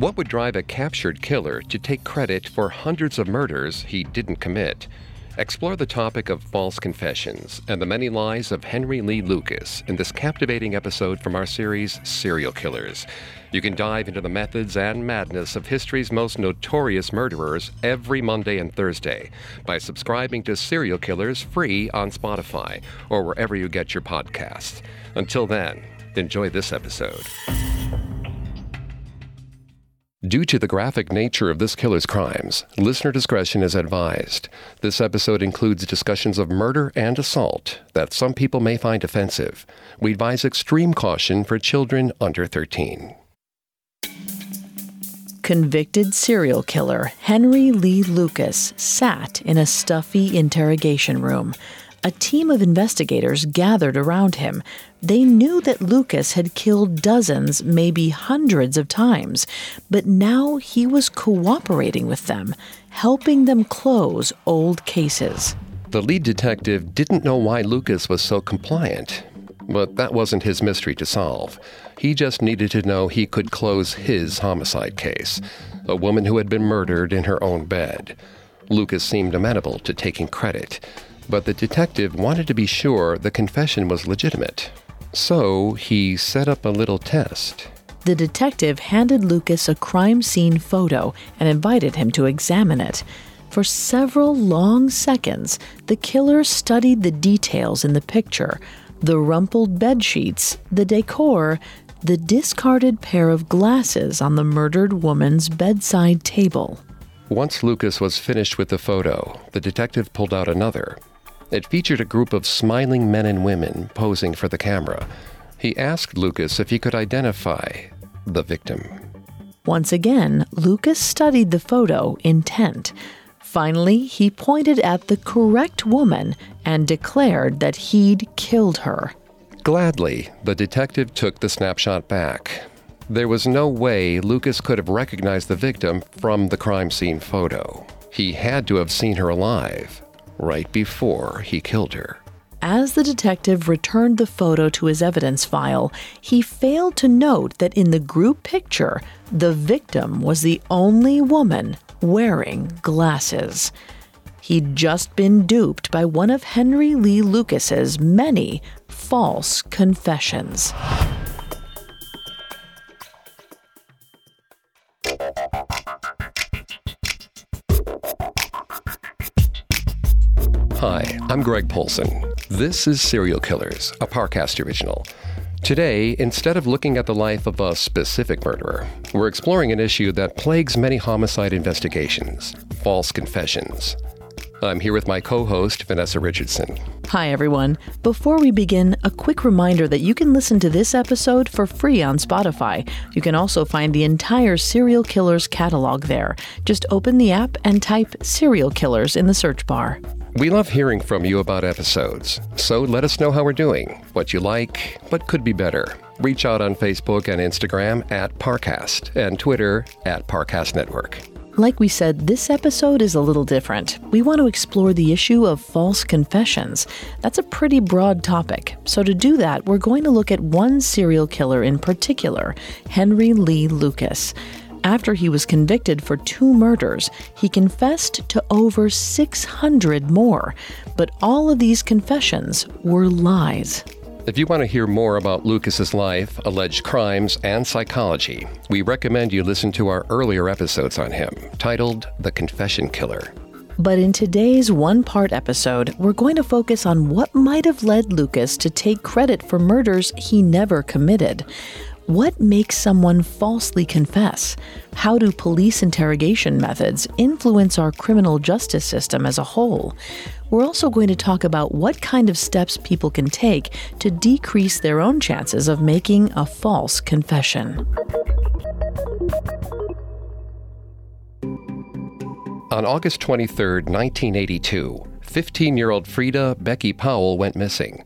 What would drive a captured killer to take credit for hundreds of murders he didn't commit? Explore the topic of false confessions and the many lies of Henry Lee Lucas in this captivating episode from our series Serial Killers. You can dive into the methods and madness of history's most notorious murderers every Monday and Thursday by subscribing to Serial Killers free on Spotify or wherever you get your podcasts. Until then, enjoy this episode. Due to the graphic nature of this killer's crimes, listener discretion is advised. This episode includes discussions of murder and assault that some people may find offensive. We advise extreme caution for children under 13. Convicted serial killer Henry Lee Lucas sat in a stuffy interrogation room. A team of investigators gathered around him. They knew that Lucas had killed dozens, maybe hundreds of times, but now he was cooperating with them, helping them close old cases. The lead detective didn't know why Lucas was so compliant, but that wasn't his mystery to solve. He just needed to know he could close his homicide case a woman who had been murdered in her own bed. Lucas seemed amenable to taking credit but the detective wanted to be sure the confession was legitimate. So he set up a little test. The detective handed Lucas a crime scene photo and invited him to examine it. For several long seconds, the killer studied the details in the picture the rumpled bed sheets, the decor, the discarded pair of glasses on the murdered woman's bedside table. Once Lucas was finished with the photo, the detective pulled out another it featured a group of smiling men and women posing for the camera. He asked Lucas if he could identify the victim. Once again, Lucas studied the photo intent. Finally, he pointed at the correct woman and declared that he'd killed her. Gladly, the detective took the snapshot back. There was no way Lucas could have recognized the victim from the crime scene photo. He had to have seen her alive right before he killed her. As the detective returned the photo to his evidence file, he failed to note that in the group picture, the victim was the only woman wearing glasses. He'd just been duped by one of Henry Lee Lucas's many false confessions. I'm Greg Polcyn. This is Serial Killers, a Parcast original. Today, instead of looking at the life of a specific murderer, we're exploring an issue that plagues many homicide investigations false confessions. I'm here with my co host, Vanessa Richardson. Hi, everyone. Before we begin, a quick reminder that you can listen to this episode for free on Spotify. You can also find the entire Serial Killers catalog there. Just open the app and type Serial Killers in the search bar. We love hearing from you about episodes, so let us know how we're doing, what you like, what could be better. Reach out on Facebook and Instagram at Parcast and Twitter at Parcast Network. Like we said, this episode is a little different. We want to explore the issue of false confessions. That's a pretty broad topic. So, to do that, we're going to look at one serial killer in particular, Henry Lee Lucas. After he was convicted for two murders, he confessed to over 600 more, but all of these confessions were lies. If you want to hear more about Lucas's life, alleged crimes, and psychology, we recommend you listen to our earlier episodes on him, titled The Confession Killer. But in today's one part episode, we're going to focus on what might have led Lucas to take credit for murders he never committed. What makes someone falsely confess? How do police interrogation methods influence our criminal justice system as a whole? We're also going to talk about what kind of steps people can take to decrease their own chances of making a false confession. On August 23, 1982, 15 year old Frieda Becky Powell went missing.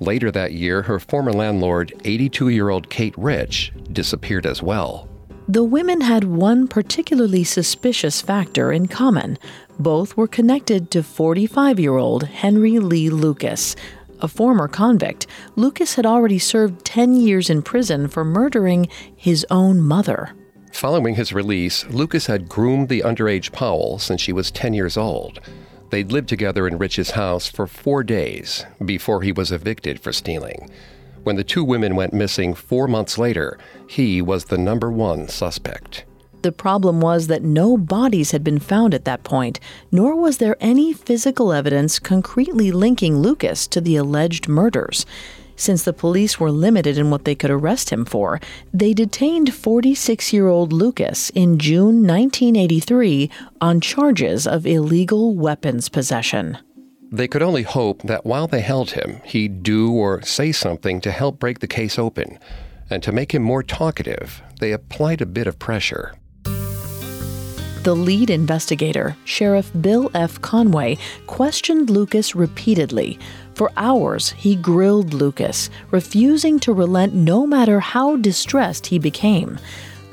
Later that year, her former landlord, 82 year old Kate Rich, disappeared as well. The women had one particularly suspicious factor in common. Both were connected to 45 year old Henry Lee Lucas. A former convict, Lucas had already served 10 years in prison for murdering his own mother. Following his release, Lucas had groomed the underage Powell since she was 10 years old. They'd lived together in Rich's house for four days before he was evicted for stealing. When the two women went missing four months later, he was the number one suspect. The problem was that no bodies had been found at that point, nor was there any physical evidence concretely linking Lucas to the alleged murders. Since the police were limited in what they could arrest him for, they detained 46 year old Lucas in June 1983 on charges of illegal weapons possession. They could only hope that while they held him, he'd do or say something to help break the case open. And to make him more talkative, they applied a bit of pressure. The lead investigator, Sheriff Bill F. Conway, questioned Lucas repeatedly. For hours, he grilled Lucas, refusing to relent no matter how distressed he became.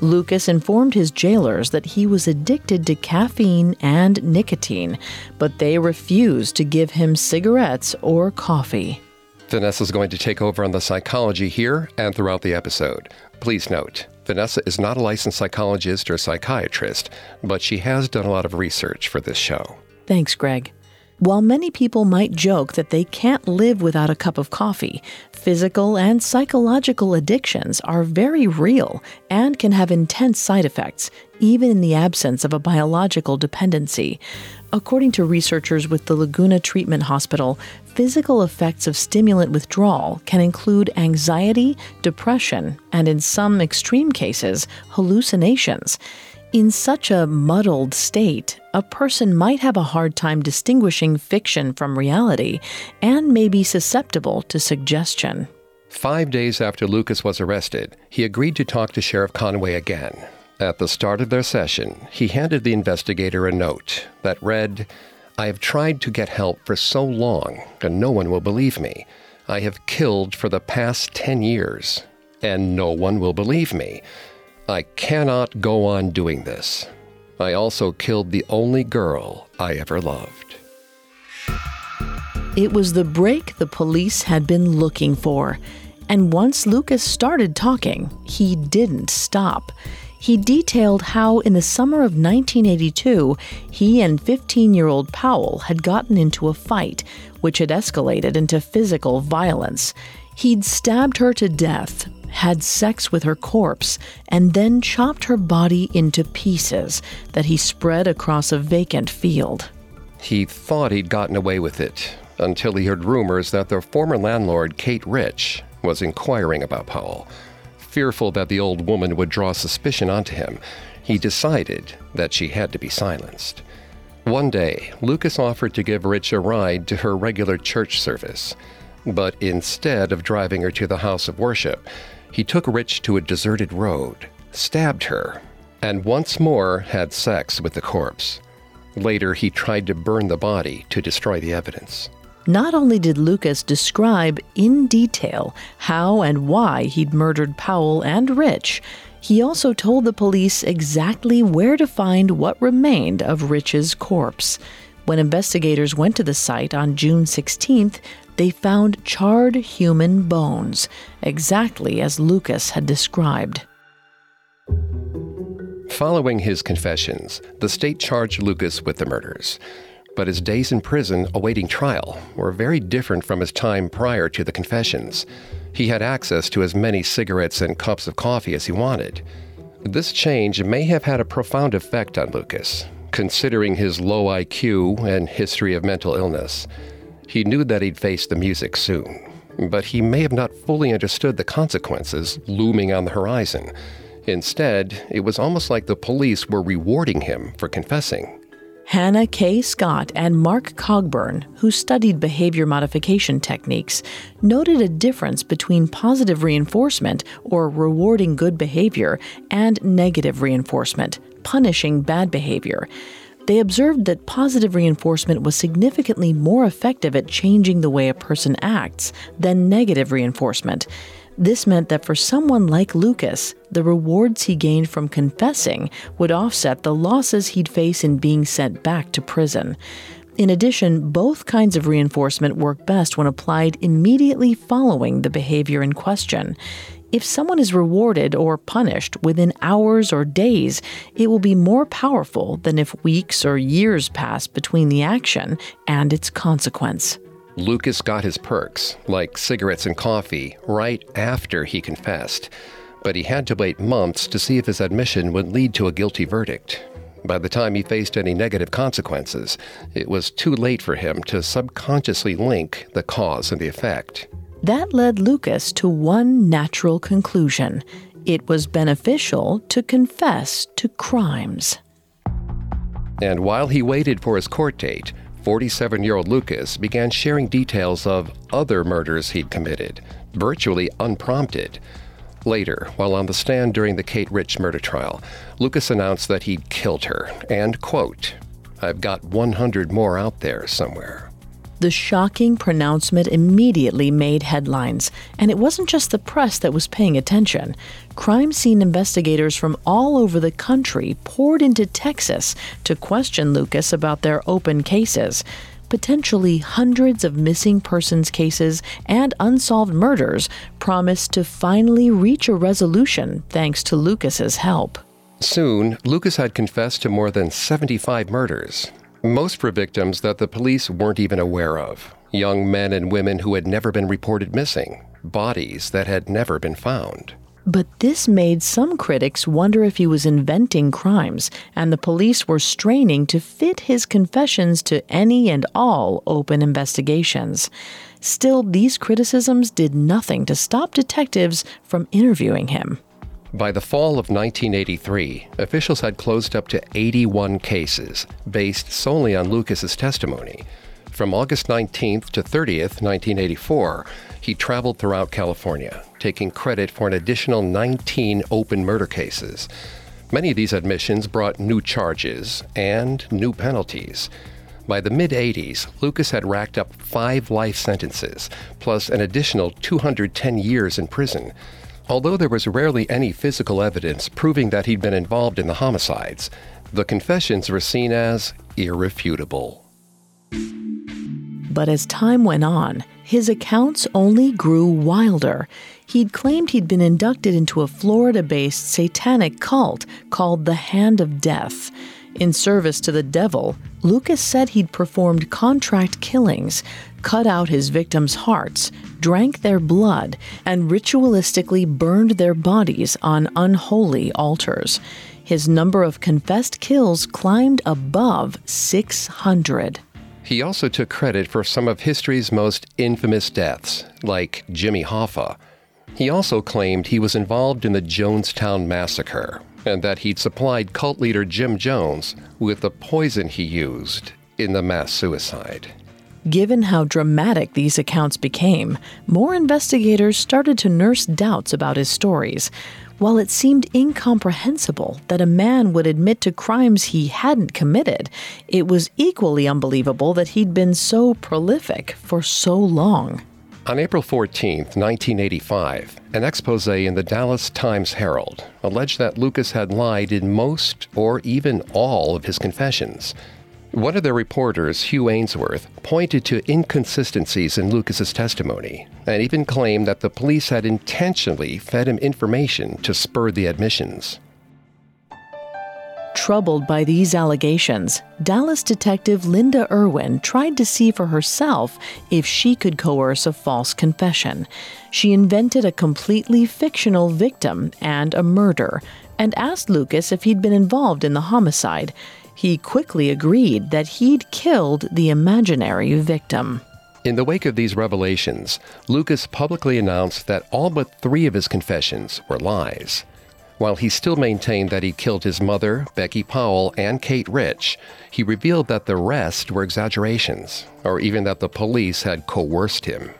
Lucas informed his jailers that he was addicted to caffeine and nicotine, but they refused to give him cigarettes or coffee. Vanessa is going to take over on the psychology here and throughout the episode. Please note, Vanessa is not a licensed psychologist or psychiatrist, but she has done a lot of research for this show. Thanks, Greg. While many people might joke that they can't live without a cup of coffee, physical and psychological addictions are very real and can have intense side effects, even in the absence of a biological dependency. According to researchers with the Laguna Treatment Hospital, physical effects of stimulant withdrawal can include anxiety, depression, and in some extreme cases, hallucinations. In such a muddled state, a person might have a hard time distinguishing fiction from reality and may be susceptible to suggestion. Five days after Lucas was arrested, he agreed to talk to Sheriff Conway again. At the start of their session, he handed the investigator a note that read, I have tried to get help for so long, and no one will believe me. I have killed for the past 10 years, and no one will believe me. I cannot go on doing this. I also killed the only girl I ever loved. It was the break the police had been looking for. And once Lucas started talking, he didn't stop he detailed how in the summer of 1982, he and 15 year old Powell had gotten into a fight, which had escalated into physical violence. He'd stabbed her to death, had sex with her corpse, and then chopped her body into pieces that he spread across a vacant field. He thought he'd gotten away with it until he heard rumors that their former landlord, Kate Rich, was inquiring about Powell. Fearful that the old woman would draw suspicion onto him, he decided that she had to be silenced. One day, Lucas offered to give Rich a ride to her regular church service. But instead of driving her to the house of worship, he took Rich to a deserted road, stabbed her, and once more had sex with the corpse. Later, he tried to burn the body to destroy the evidence. Not only did Lucas describe in detail how and why he'd murdered Powell and Rich, he also told the police exactly where to find what remained of Rich's corpse. When investigators went to the site on June 16th, they found charred human bones, exactly as Lucas had described. Following his confessions, the state charged Lucas with the murders but his days in prison awaiting trial were very different from his time prior to the confessions. He had access to as many cigarettes and cups of coffee as he wanted. This change may have had a profound effect on Lucas, considering his low IQ and history of mental illness. He knew that he'd face the music soon, but he may have not fully understood the consequences looming on the horizon. Instead, it was almost like the police were rewarding him for confessing. Hannah K. Scott and Mark Cogburn, who studied behavior modification techniques, noted a difference between positive reinforcement, or rewarding good behavior, and negative reinforcement, punishing bad behavior. They observed that positive reinforcement was significantly more effective at changing the way a person acts than negative reinforcement. This meant that for someone like Lucas, the rewards he gained from confessing would offset the losses he'd face in being sent back to prison. In addition, both kinds of reinforcement work best when applied immediately following the behavior in question. If someone is rewarded or punished within hours or days, it will be more powerful than if weeks or years pass between the action and its consequence. Lucas got his perks, like cigarettes and coffee, right after he confessed. But he had to wait months to see if his admission would lead to a guilty verdict. By the time he faced any negative consequences, it was too late for him to subconsciously link the cause and the effect. That led Lucas to one natural conclusion it was beneficial to confess to crimes. And while he waited for his court date, 47 year old Lucas began sharing details of other murders he'd committed, virtually unprompted. Later, while on the stand during the Kate Rich murder trial, Lucas announced that he'd killed her and, quote, I've got 100 more out there somewhere. The shocking pronouncement immediately made headlines, and it wasn't just the press that was paying attention. Crime scene investigators from all over the country poured into Texas to question Lucas about their open cases potentially hundreds of missing persons cases and unsolved murders promised to finally reach a resolution thanks to Lucas's help. Soon, Lucas had confessed to more than 75 murders, most for victims that the police weren't even aware of. Young men and women who had never been reported missing, bodies that had never been found. But this made some critics wonder if he was inventing crimes, and the police were straining to fit his confessions to any and all open investigations. Still, these criticisms did nothing to stop detectives from interviewing him. By the fall of 1983, officials had closed up to 81 cases based solely on Lucas's testimony. From August 19th to 30th, 1984, he traveled throughout California, taking credit for an additional 19 open murder cases. Many of these admissions brought new charges and new penalties. By the mid 80s, Lucas had racked up five life sentences, plus an additional 210 years in prison. Although there was rarely any physical evidence proving that he'd been involved in the homicides, the confessions were seen as irrefutable. But as time went on, his accounts only grew wilder. He'd claimed he'd been inducted into a Florida based satanic cult called the Hand of Death. In service to the devil, Lucas said he'd performed contract killings, cut out his victims' hearts, drank their blood, and ritualistically burned their bodies on unholy altars. His number of confessed kills climbed above 600. He also took credit for some of history's most infamous deaths, like Jimmy Hoffa. He also claimed he was involved in the Jonestown Massacre and that he'd supplied cult leader Jim Jones with the poison he used in the mass suicide. Given how dramatic these accounts became, more investigators started to nurse doubts about his stories. While it seemed incomprehensible that a man would admit to crimes he hadn't committed, it was equally unbelievable that he'd been so prolific for so long. On April 14, 1985, an expose in the Dallas Times Herald alleged that Lucas had lied in most or even all of his confessions. One of the reporters, Hugh Aynesworth, pointed to inconsistencies in Lucas's testimony and even claimed that the police had intentionally fed him information to spur the admissions. Troubled by these allegations, Dallas detective Linda Erwin tried to see for herself if she could coerce a false confession. She invented a completely fictional victim and a murder and asked Lucas if he'd been involved in the homicide. He quickly agreed that he'd killed the imaginary victim. In the wake of these revelations, Lucas publicly announced that all but three of his confessions were lies. While he still maintained that he killed his mother, Becky Powell, and Kate Rich, he revealed that the rest were exaggerations, or even that the police had coerced him.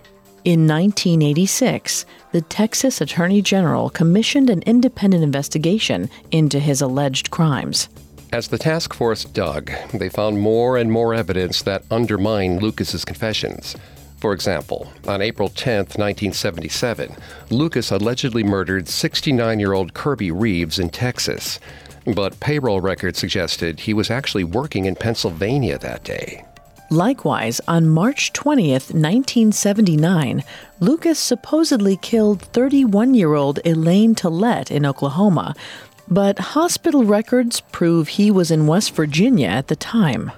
In 1986, the Texas Attorney General commissioned an independent investigation into his alleged crimes. As the task force dug, they found more and more evidence that undermined Lucas's confessions. For example, on April 10, 1977, Lucas allegedly murdered 69 year old Kirby Reeves in Texas, but payroll records suggested he was actually working in Pennsylvania that day. Likewise, on March 20th, 1979, Lucas supposedly killed 31 year old Elaine Tillett in Oklahoma, but hospital records prove he was in West Virginia at the time.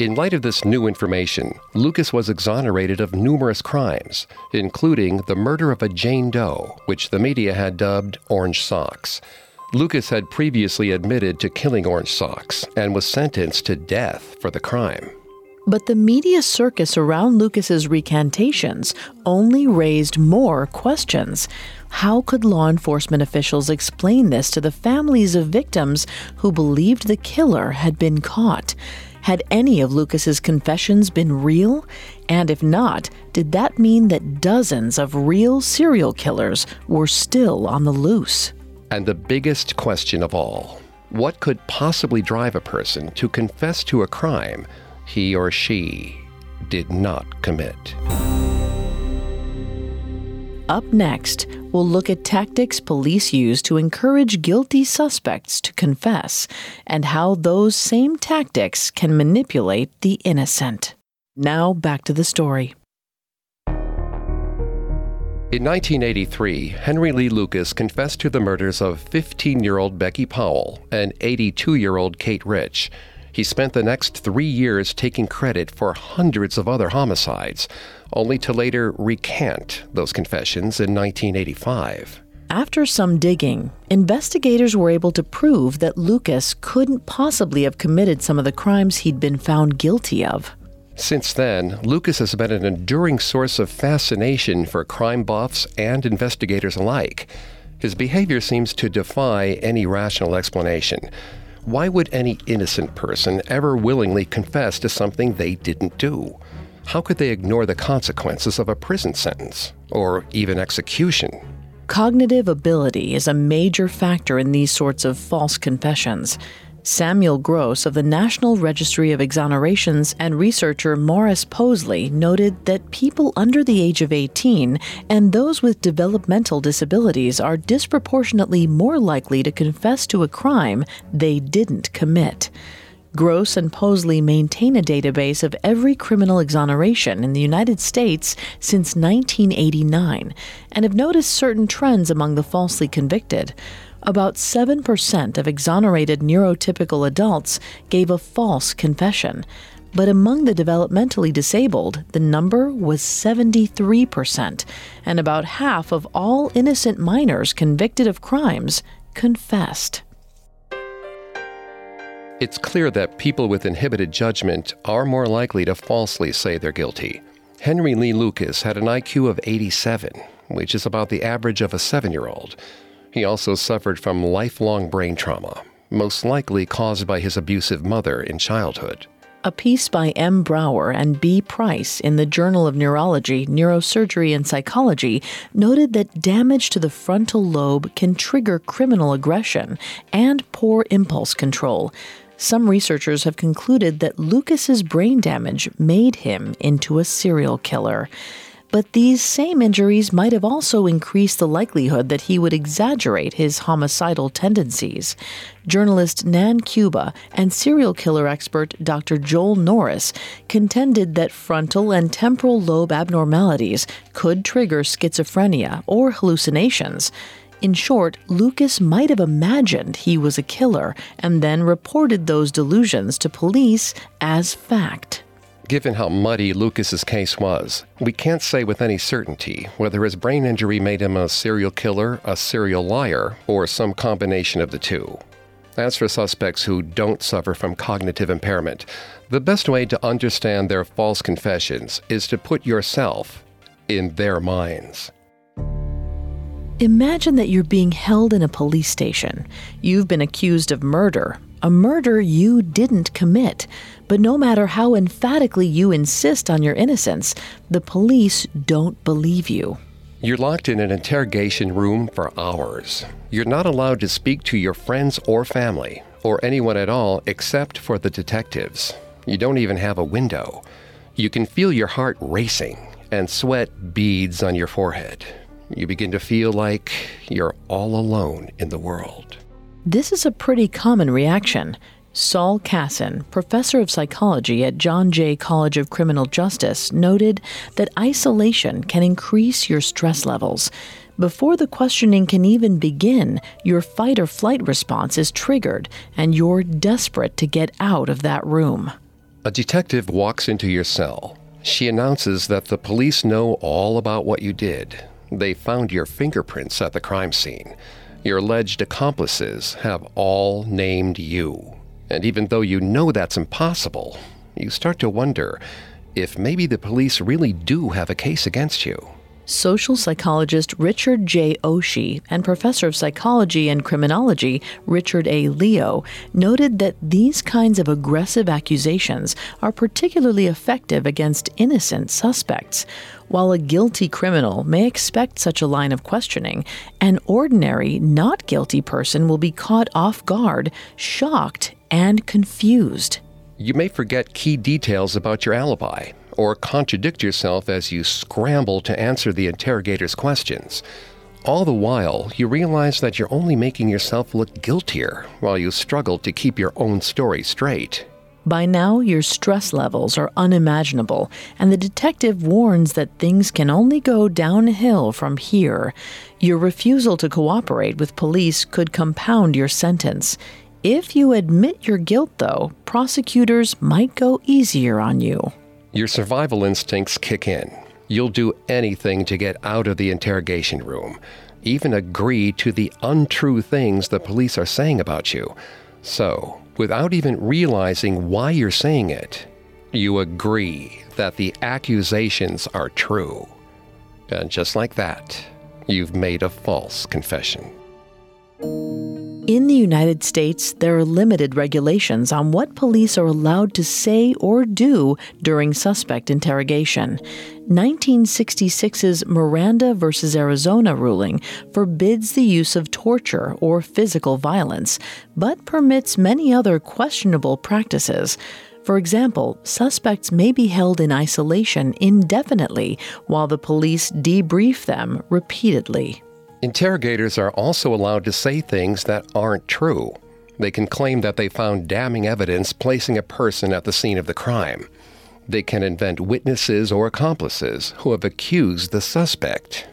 In light of this new information, Lucas was exonerated of numerous crimes, including the murder of a Jane Doe, which the media had dubbed Orange Socks. Lucas had previously admitted to killing Orange Socks and was sentenced to death for the crime. But the media circus around Lucas's recantations only raised more questions. How could law enforcement officials explain this to the families of victims who believed the killer had been caught? Had any of Lucas's confessions been real? And if not, did that mean that dozens of real serial killers were still on the loose? And the biggest question of all what could possibly drive a person to confess to a crime he or she did not commit? Up next, we'll look at tactics police use to encourage guilty suspects to confess and how those same tactics can manipulate the innocent. Now, back to the story. In 1983, Henry Lee Lucas confessed to the murders of 15 year old Becky Powell and 82 year old Kate Rich. He spent the next three years taking credit for hundreds of other homicides, only to later recant those confessions in 1985. After some digging, investigators were able to prove that Lucas couldn't possibly have committed some of the crimes he'd been found guilty of. Since then, Lucas has been an enduring source of fascination for crime buffs and investigators alike. His behavior seems to defy any rational explanation. Why would any innocent person ever willingly confess to something they didn't do? How could they ignore the consequences of a prison sentence or even execution? Cognitive ability is a major factor in these sorts of false confessions. Samuel Gross of the National Registry of Exonerations and researcher Maurice Possley noted that people under the age of 18 and those with developmental disabilities are disproportionately more likely to confess to a crime they didn't commit. Gross and Possley maintain a database of every criminal exoneration in the United States since 1989 and have noticed certain trends among the falsely convicted about 7% of exonerated neurotypical adults gave a false confession. But among the developmentally disabled, the number was 73%, and about half of all innocent minors convicted of crimes confessed. It's clear that people with inhibited judgment are more likely to falsely say they're guilty. Henry Lee Lucas had an IQ of 87, which is about the average of a seven year old. He also suffered from lifelong brain trauma, most likely caused by his abusive mother in childhood. A piece by M. Brower and B. Price in the Journal of Neurology, Neurosurgery, and Psychology noted that damage to the frontal lobe can trigger criminal aggression and poor impulse control. Some researchers have concluded that Lucas's brain damage made him into a serial killer. But these same injuries might have also increased the likelihood that he would exaggerate his homicidal tendencies. Journalist Nan Cuba and serial killer expert Dr. Joel Norris contended that frontal and temporal lobe abnormalities could trigger schizophrenia or hallucinations. In short, Lucas might have imagined he was a killer and then reported those delusions to police as fact. Given how muddy Lucas's case was, we can't say with any certainty whether his brain injury made him a serial killer, a serial liar, or some combination of the two. As for suspects who don't suffer from cognitive impairment, the best way to understand their false confessions is to put yourself in their minds. Imagine that you're being held in a police station. You've been accused of murder, a murder you didn't commit. But no matter how emphatically you insist on your innocence, the police don't believe you. You're locked in an interrogation room for hours. You're not allowed to speak to your friends or family, or anyone at all except for the detectives. You don't even have a window. You can feel your heart racing and sweat beads on your forehead. You begin to feel like you're all alone in the world. This is a pretty common reaction. Saul Kassin, professor of psychology at John Jay College of Criminal Justice, noted that isolation can increase your stress levels. Before the questioning can even begin, your fight or flight response is triggered, and you're desperate to get out of that room. A detective walks into your cell. She announces that the police know all about what you did. They found your fingerprints at the crime scene. Your alleged accomplices have all named you. And even though you know that's impossible, you start to wonder if maybe the police really do have a case against you. Social psychologist Richard J. Ofshe and professor of psychology and criminology Richard A. Leo noted that these kinds of aggressive accusations are particularly effective against innocent suspects. While a guilty criminal may expect such a line of questioning, an ordinary, not guilty person will be caught off guard, shocked, and confused. You may forget key details about your alibi or contradict yourself as you scramble to answer the interrogator's questions. All the while, you realize that you're only making yourself look guiltier while you struggle to keep your own story straight. By now, your stress levels are unimaginable, and the detective warns that things can only go downhill from here. Your refusal to cooperate with police could compound your sentence. If you admit your guilt, though, prosecutors might go easier on you. Your survival instincts kick in. You'll do anything to get out of the interrogation room, even agree to the untrue things the police are saying about you. So, without even realizing why you're saying it, you agree that the accusations are true. And just like that, you've made a false confession. In the United States, there are limited regulations on what police are allowed to say or do during suspect interrogation. 1966's Miranda v. Arizona ruling forbids the use of torture or physical violence, but permits many other questionable practices. For example, suspects may be held in isolation indefinitely while the police debrief them repeatedly. Interrogators are also allowed to say things that aren't true. They can claim that they found damning evidence placing a person at the scene of the crime. They can invent witnesses or accomplices who have accused the suspect.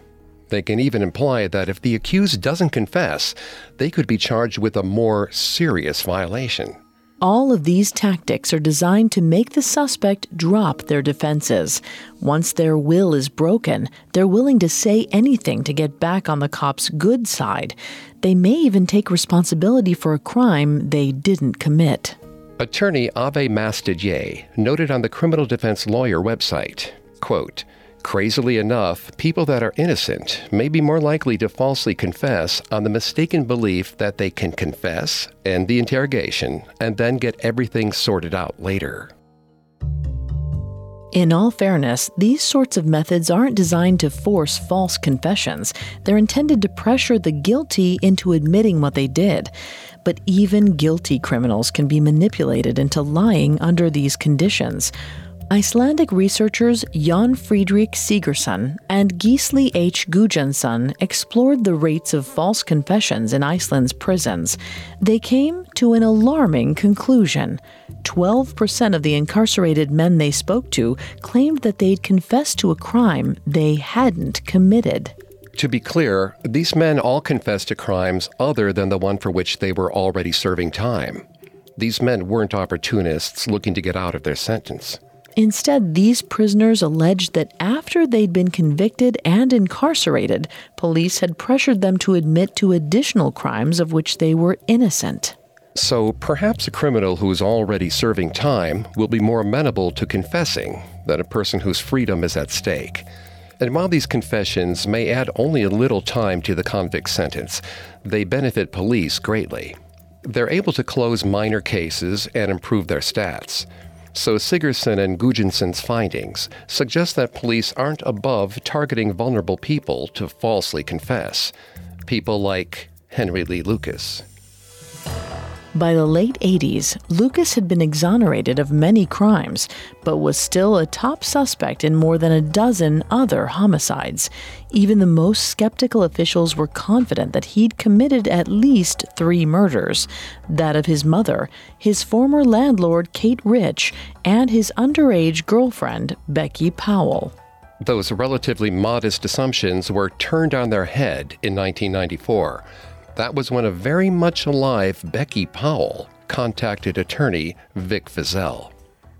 They can even imply that if the accused doesn't confess, they could be charged with a more serious violation. All of these tactics are designed to make the suspect drop their defenses. Once their will is broken, they're willing to say anything to get back on the cop's good side. They may even take responsibility for a crime they didn't commit. Attorney Ave Mastadier noted on the criminal defense lawyer website, quote, Crazily enough, people that are innocent may be more likely to falsely confess on the mistaken belief that they can confess, end the interrogation, and then get everything sorted out later. In all fairness, these sorts of methods aren't designed to force false confessions. They're intended to pressure the guilty into admitting what they did. But even guilty criminals can be manipulated into lying under these conditions. Icelandic researchers Jan Friedrich Sigurðsson and Gisli H. Gudjonsson explored the rates of false confessions in Iceland's prisons. They came to an alarming conclusion. 12% of the incarcerated men they spoke to claimed that they'd confessed to a crime they hadn't committed. To be clear, these men all confessed to crimes other than the one for which they were already serving time. These men weren't opportunists looking to get out of their sentence. Instead, these prisoners alleged that after they'd been convicted and incarcerated, police had pressured them to admit to additional crimes of which they were innocent. So perhaps a criminal who is already serving time will be more amenable to confessing than a person whose freedom is at stake. And while these confessions may add only a little time to the convict's sentence, they benefit police greatly. They're able to close minor cases and improve their stats. So Sigurðsson and Gudjonsson's findings suggest that police aren't above targeting vulnerable people to falsely confess. People like Henry Lee Lucas. By the late 80s, Lucas had been exonerated of many crimes, but was still a top suspect in more than a dozen other homicides. Even the most skeptical officials were confident that he'd committed at least three murders that of his mother, his former landlord, Kate Rich, and his underage girlfriend, Becky Powell. Those relatively modest assumptions were turned on their head in 1994 that was when a very much alive Becky Powell contacted attorney Vic Feazell.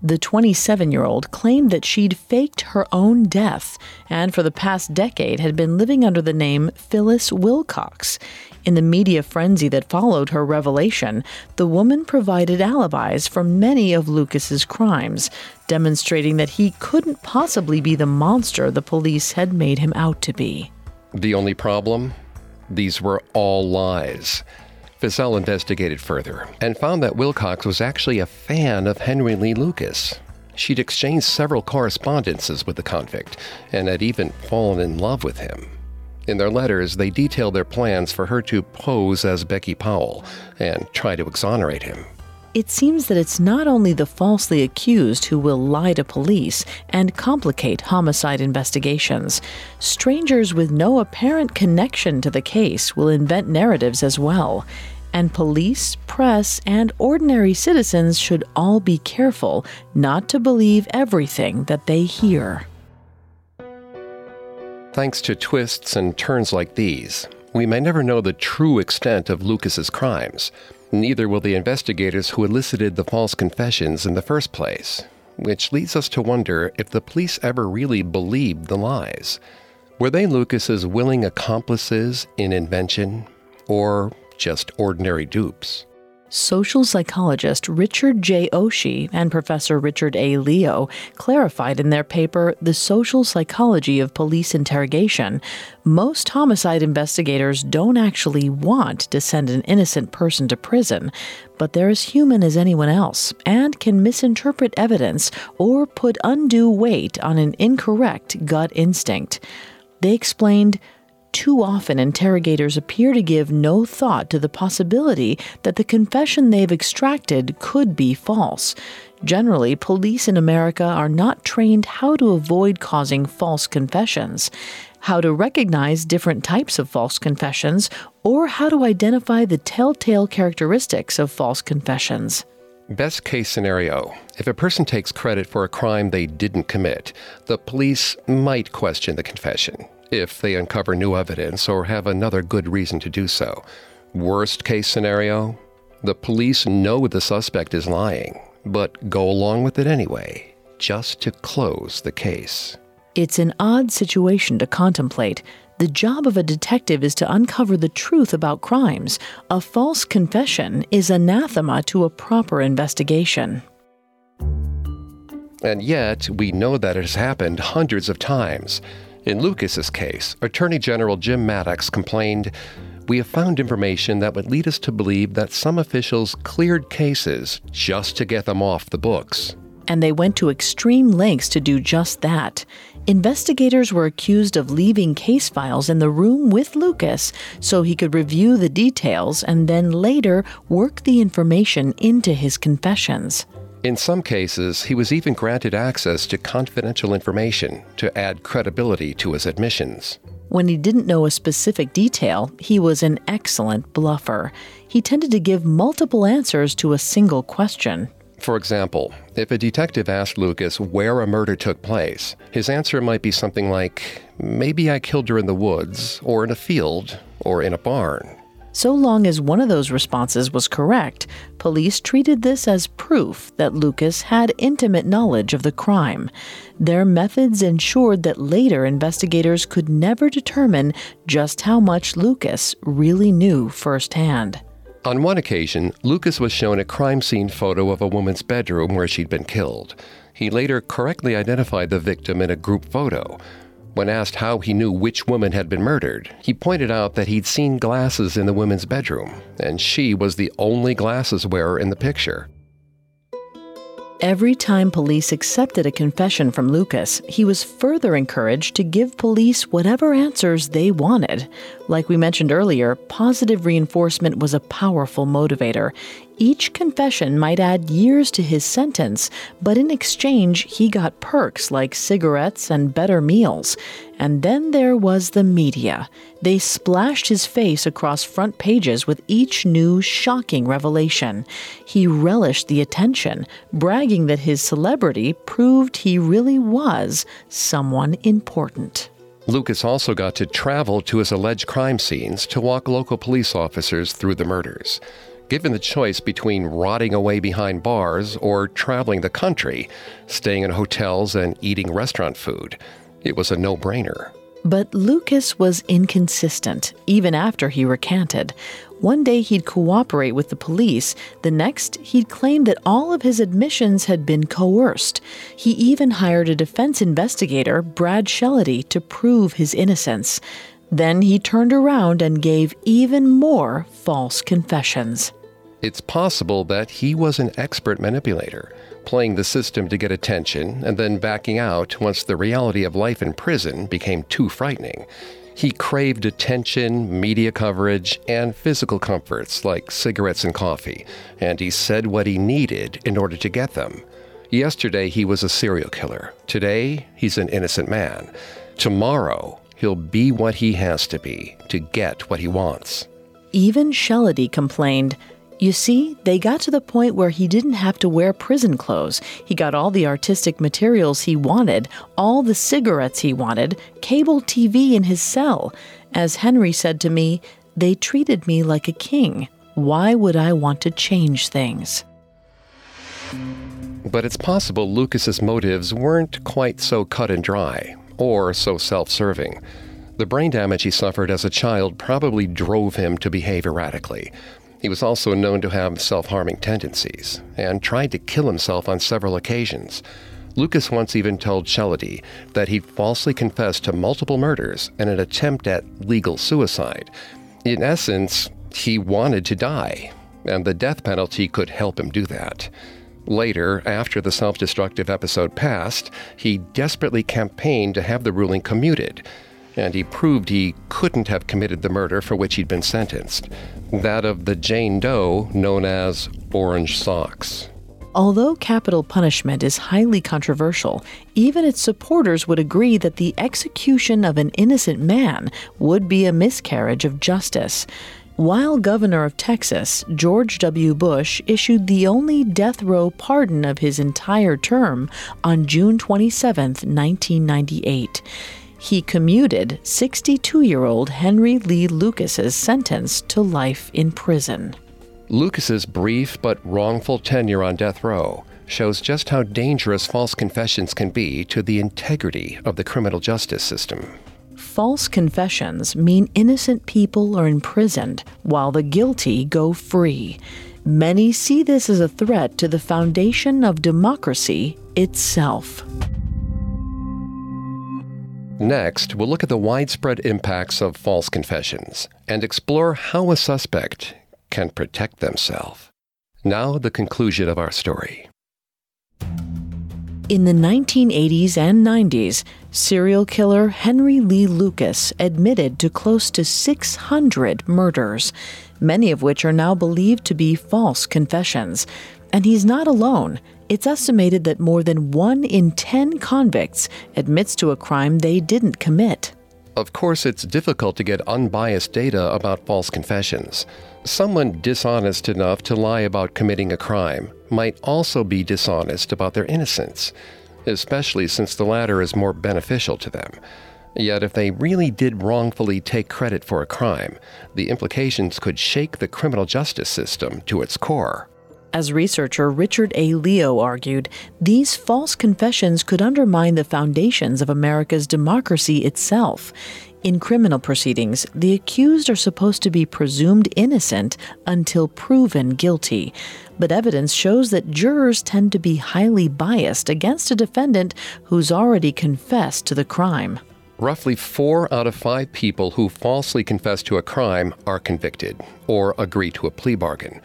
The 27 year old claimed that she'd faked her own death and for the past decade had been living under the name Phyllis Wilcox. In the media frenzy that followed her revelation, the woman provided alibis for many of Lucas's crimes, demonstrating that he couldn't possibly be the monster the police had made him out to be. The only problem? These were all lies. Feazell investigated further and found that Wilcox was actually a fan of Henry Lee Lucas. She'd exchanged several correspondences with the convict and had even fallen in love with him. In their letters, they detailed their plans for her to pose as Becky Powell and try to exonerate him. It seems that it's not only the falsely accused who will lie to police and complicate homicide investigations. Strangers with no apparent connection to the case will invent narratives as well. And police, press, and ordinary citizens should all be careful not to believe everything that they hear. Thanks to twists and turns like these, we may never know the true extent of Lucas's crimes. Neither will the investigators who elicited the false confessions in the first place, which leads us to wonder if the police ever really believed the lies. Were they Lucas's willing accomplices in invention, or just ordinary dupes? Social psychologist Richard J. Ofshe and Professor Richard A. Leo clarified in their paper, The Social Psychology of Police Interrogation, most homicide investigators don't actually want to send an innocent person to prison, but they're as human as anyone else and can misinterpret evidence or put undue weight on an incorrect gut instinct. They explained, too often, interrogators appear to give no thought to the possibility that the confession they've extracted could be false. Generally, police in America are not trained how to avoid causing false confessions, how to recognize different types of false confessions, or how to identify the telltale characteristics of false confessions. Best case scenario if a person takes credit for a crime they didn't commit, the police might question the confession if they uncover new evidence or have another good reason to do so. Worst case scenario the police know the suspect is lying, but go along with it anyway, just to close the case. It's an odd situation to contemplate. The job of a detective is to uncover the truth about crimes. A false confession is anathema to a proper investigation. And yet, we know that it has happened hundreds of times. In Lucas's case, Attorney General Jim Mattox complained, "We have found information that would lead us to believe that some officials cleared cases just to get them off the books." And they went to extreme lengths to do just that. Investigators were accused of leaving case files in the room with Lucas so he could review the details and then later work the information into his confessions. In some cases, he was even granted access to confidential information to add credibility to his admissions. When he didn't know a specific detail, he was an excellent bluffer. He tended to give multiple answers to a single question. For example, if a detective asked Lucas where a murder took place, his answer might be something like, maybe I killed her in the woods, or in a field, or in a barn. So long as one of those responses was correct, police treated this as proof that Lucas had intimate knowledge of the crime. Their methods ensured that later investigators could never determine just how much Lucas really knew firsthand. On one occasion, Lucas was shown a crime scene photo of a woman's bedroom where she'd been killed. He later correctly identified the victim in a group photo. When asked how he knew which woman had been murdered, he pointed out that he'd seen glasses in the woman's bedroom, and she was the only glasses wearer in the picture. Every time police accepted a confession from Lucas, he was further encouraged to give police whatever answers they wanted. Like we mentioned earlier, positive reinforcement was a powerful motivator. Each confession might add years to his sentence, but in exchange, he got perks like cigarettes and better meals. And then there was the media. They splashed his face across front pages with each new shocking revelation. He relished the attention, bragging that his celebrity proved he really was someone important. Lucas also got to travel to his alleged crime scenes to walk local police officers through the murders. Given the choice between rotting away behind bars or traveling the country, staying in hotels and eating restaurant food, it was a no brainer. But Lucas was inconsistent, even after he recanted. One day he'd cooperate with the police, the next, he'd claim that all of his admissions had been coerced. He even hired a defense investigator, Brad Shellady, to prove his innocence. Then he turned around and gave even more false confessions. It's possible that he was an expert manipulator, playing the system to get attention and then backing out once the reality of life in prison became too frightening. He craved attention, media coverage, and physical comforts like cigarettes and coffee, and he said what he needed in order to get them. Yesterday, he was a serial killer. Today, he's an innocent man. Tomorrow, he'll be what he has to be to get what he wants. Even Shellady complained you see, they got to the point where he didn't have to wear prison clothes. He got all the artistic materials he wanted, all the cigarettes he wanted, cable TV in his cell. As Henry said to me, they treated me like a king. Why would I want to change things? But it's possible Lucas's motives weren't quite so cut and dry, or so self serving. The brain damage he suffered as a child probably drove him to behave erratically. He was also known to have self harming tendencies and tried to kill himself on several occasions. Lucas once even told Shellady that he'd falsely confessed to multiple murders in an attempt at legal suicide. In essence, he wanted to die, and the death penalty could help him do that. Later, after the self destructive episode passed, he desperately campaigned to have the ruling commuted and he proved he couldn't have committed the murder for which he'd been sentenced that of the Jane Doe known as Orange Socks. Although capital punishment is highly controversial, even its supporters would agree that the execution of an innocent man would be a miscarriage of justice. While governor of Texas, George W. Bush issued the only death row pardon of his entire term on June 27, 1998 he commuted 62 year old Henry Lee Lucas's sentence to life in prison. Lucas's brief but wrongful tenure on death row shows just how dangerous false confessions can be to the integrity of the criminal justice system. False confessions mean innocent people are imprisoned while the guilty go free. Many see this as a threat to the foundation of democracy itself. Next, we'll look at the widespread impacts of false confessions and explore how a suspect can protect themselves. Now, the conclusion of our story. In the 1980s and 90s, serial killer Henry Lee Lucas admitted to close to 600 murders, many of which are now believed to be false confessions. And he's not alone. It's estimated that more than one in 10 convicts admits to a crime they didn't commit. Of course, it's difficult to get unbiased data about false confessions. Someone dishonest enough to lie about committing a crime might also be dishonest about their innocence, especially since the latter is more beneficial to them. Yet, if they really did wrongfully take credit for a crime, the implications could shake the criminal justice system to its core. As researcher Richard A. Leo argued, these false confessions could undermine the foundations of America's democracy itself. In criminal proceedings, the accused are supposed to be presumed innocent until proven guilty. But evidence shows that jurors tend to be highly biased against a defendant who's already confessed to the crime. Roughly four out of five people who falsely confess to a crime are convicted or agree to a plea bargain.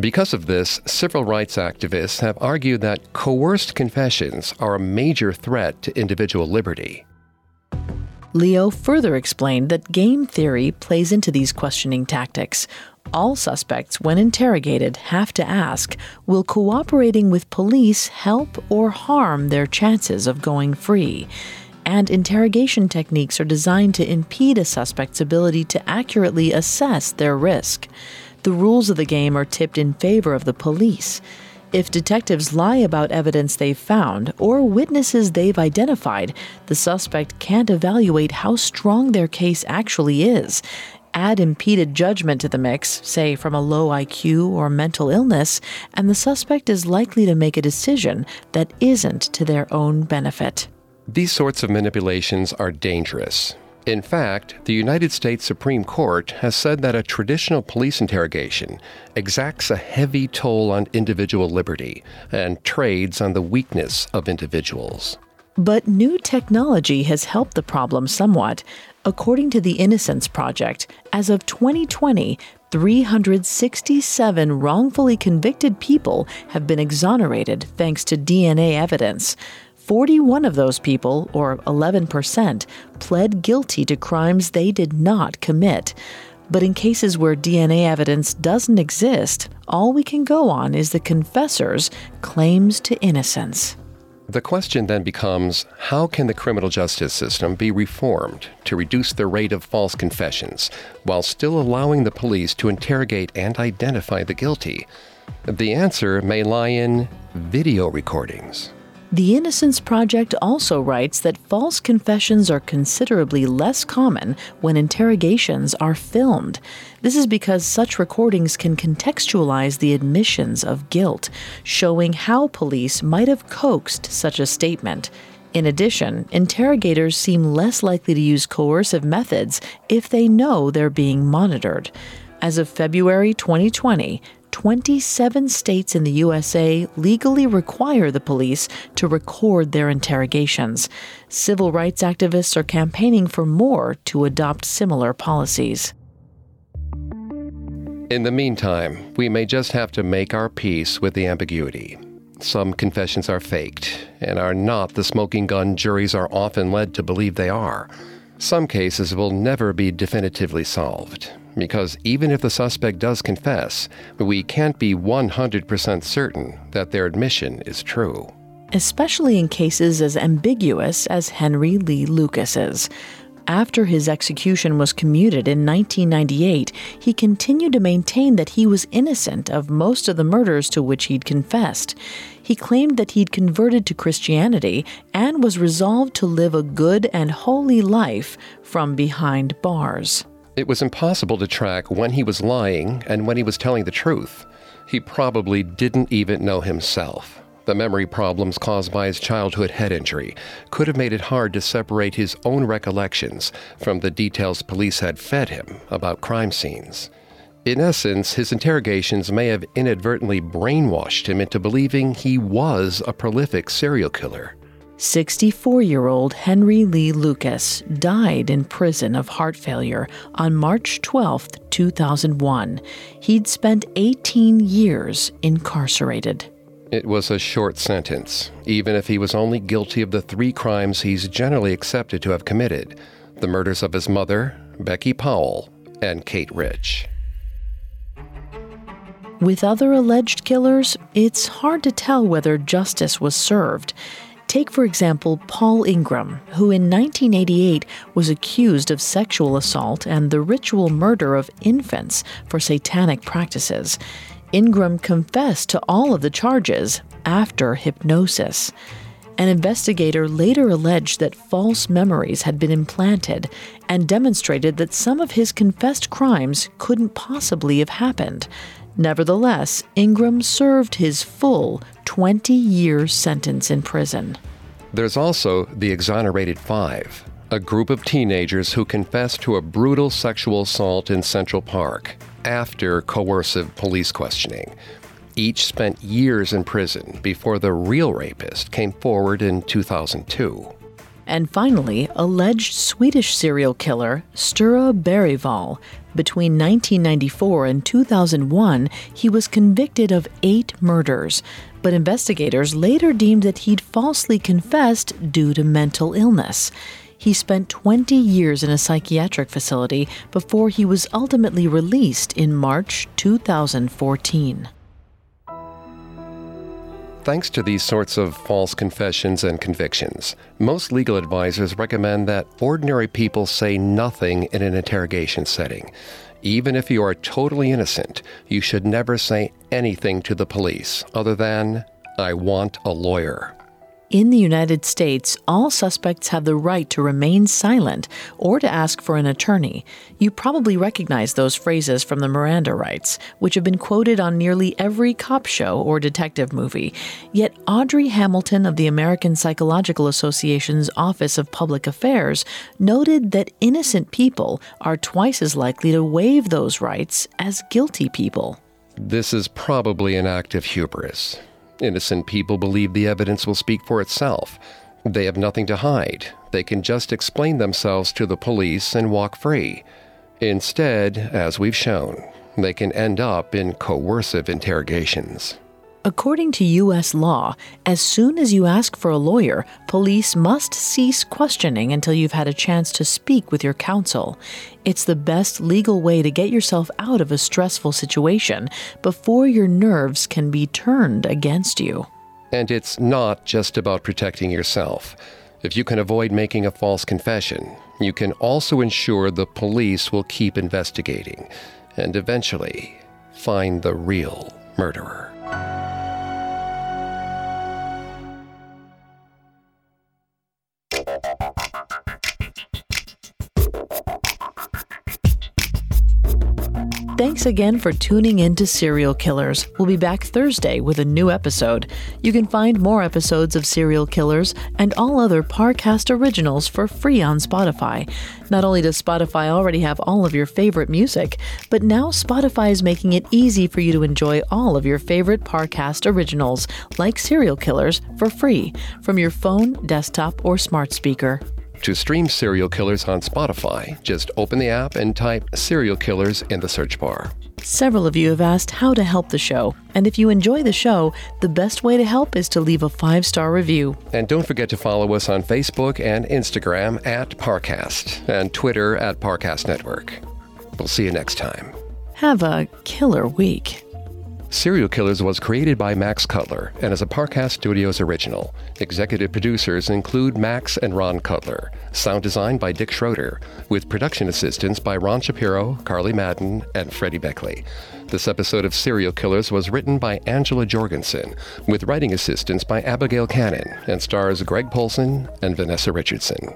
Because of this, civil rights activists have argued that coerced confessions are a major threat to individual liberty. Leo further explained that game theory plays into these questioning tactics. All suspects, when interrogated, have to ask Will cooperating with police help or harm their chances of going free? And interrogation techniques are designed to impede a suspect's ability to accurately assess their risk the rules of the game are tipped in favor of the police. If detectives lie about evidence they've found or witnesses they've identified, the suspect can't evaluate how strong their case actually is. Add impeded judgment to the mix, say from a low IQ or mental illness, and the suspect is likely to make a decision that isn't to their own benefit. These sorts of manipulations are dangerous. In fact, the United States Supreme Court has said that a traditional police interrogation exacts a heavy toll on individual liberty and trades on the weakness of individuals. But new technology has helped the problem somewhat. According to the Innocence Project, as of 2020, 367 wrongfully convicted people have been exonerated thanks to DNA evidence. 41 of those people, or 11%, pled guilty to crimes they did not commit. But in cases where DNA evidence doesn't exist, all we can go on is the confessor's claims to innocence. The question then becomes how can the criminal justice system be reformed to reduce the rate of false confessions while still allowing the police to interrogate and identify the guilty? The answer may lie in video recordings. The Innocence Project also writes that false confessions are considerably less common when interrogations are filmed. This is because such recordings can contextualize the admissions of guilt, showing how police might have coaxed such a statement. In addition, interrogators seem less likely to use coercive methods if they know they're being monitored. As of February 2020, 27 states in the USA legally require the police to record their interrogations. Civil rights activists are campaigning for more to adopt similar policies. In the meantime, we may just have to make our peace with the ambiguity. Some confessions are faked and are not the smoking gun juries are often led to believe they are. Some cases will never be definitively solved, because even if the suspect does confess, we can't be 100% certain that their admission is true. Especially in cases as ambiguous as Henry Lee Lucas's. After his execution was commuted in 1998, he continued to maintain that he was innocent of most of the murders to which he'd confessed. He claimed that he'd converted to Christianity and was resolved to live a good and holy life from behind bars. It was impossible to track when he was lying and when he was telling the truth. He probably didn't even know himself. The memory problems caused by his childhood head injury could have made it hard to separate his own recollections from the details police had fed him about crime scenes. In essence, his interrogations may have inadvertently brainwashed him into believing he was a prolific serial killer. 64 year old Henry Lee Lucas died in prison of heart failure on March 12, 2001. He'd spent 18 years incarcerated. It was a short sentence, even if he was only guilty of the three crimes he's generally accepted to have committed the murders of his mother, Becky Powell, and Kate Rich. With other alleged killers, it's hard to tell whether justice was served. Take, for example, Paul Ingram, who in 1988 was accused of sexual assault and the ritual murder of infants for satanic practices. Ingram confessed to all of the charges after hypnosis. An investigator later alleged that false memories had been implanted and demonstrated that some of his confessed crimes couldn't possibly have happened. Nevertheless, Ingram served his full 20 year sentence in prison. There's also the Exonerated Five, a group of teenagers who confessed to a brutal sexual assault in Central Park after coercive police questioning. Each spent years in prison before the real rapist came forward in 2002. And finally, alleged Swedish serial killer Sture Bergwall. Between 1994 and 2001, he was convicted of eight murders, but investigators later deemed that he'd falsely confessed due to mental illness. He spent 20 years in a psychiatric facility before he was ultimately released in March 2014. Thanks to these sorts of false confessions and convictions, most legal advisors recommend that ordinary people say nothing in an interrogation setting. Even if you are totally innocent, you should never say anything to the police other than, I want a lawyer. In the United States, all suspects have the right to remain silent or to ask for an attorney. You probably recognize those phrases from the Miranda rights, which have been quoted on nearly every cop show or detective movie. Yet Audrey Hamilton of the American Psychological Association's Office of Public Affairs noted that innocent people are twice as likely to waive those rights as guilty people. This is probably an act of hubris. Innocent people believe the evidence will speak for itself. They have nothing to hide. They can just explain themselves to the police and walk free. Instead, as we've shown, they can end up in coercive interrogations. According to U.S. law, as soon as you ask for a lawyer, police must cease questioning until you've had a chance to speak with your counsel. It's the best legal way to get yourself out of a stressful situation before your nerves can be turned against you. And it's not just about protecting yourself. If you can avoid making a false confession, you can also ensure the police will keep investigating and eventually find the real murderer. Thanks again for tuning in to Serial Killers. We'll be back Thursday with a new episode. You can find more episodes of Serial Killers and all other Parcast originals for free on Spotify. Not only does Spotify already have all of your favorite music, but now Spotify is making it easy for you to enjoy all of your favorite Parcast originals, like Serial Killers, for free from your phone, desktop, or smart speaker. To stream Serial Killers on Spotify, just open the app and type Serial Killers in the search bar. Several of you have asked how to help the show, and if you enjoy the show, the best way to help is to leave a five star review. And don't forget to follow us on Facebook and Instagram at Parcast and Twitter at Parcast Network. We'll see you next time. Have a killer week. Serial Killers was created by Max Cutler and is a Parcast Studios original. Executive producers include Max and Ron Cutler. Sound design by Dick Schroeder, with production assistance by Ron Shapiro, Carly Madden, and Freddie Beckley. This episode of Serial Killers was written by Angela Jorgensen, with writing assistance by Abigail Cannon, and stars Greg Polcyn and Vanessa Richardson.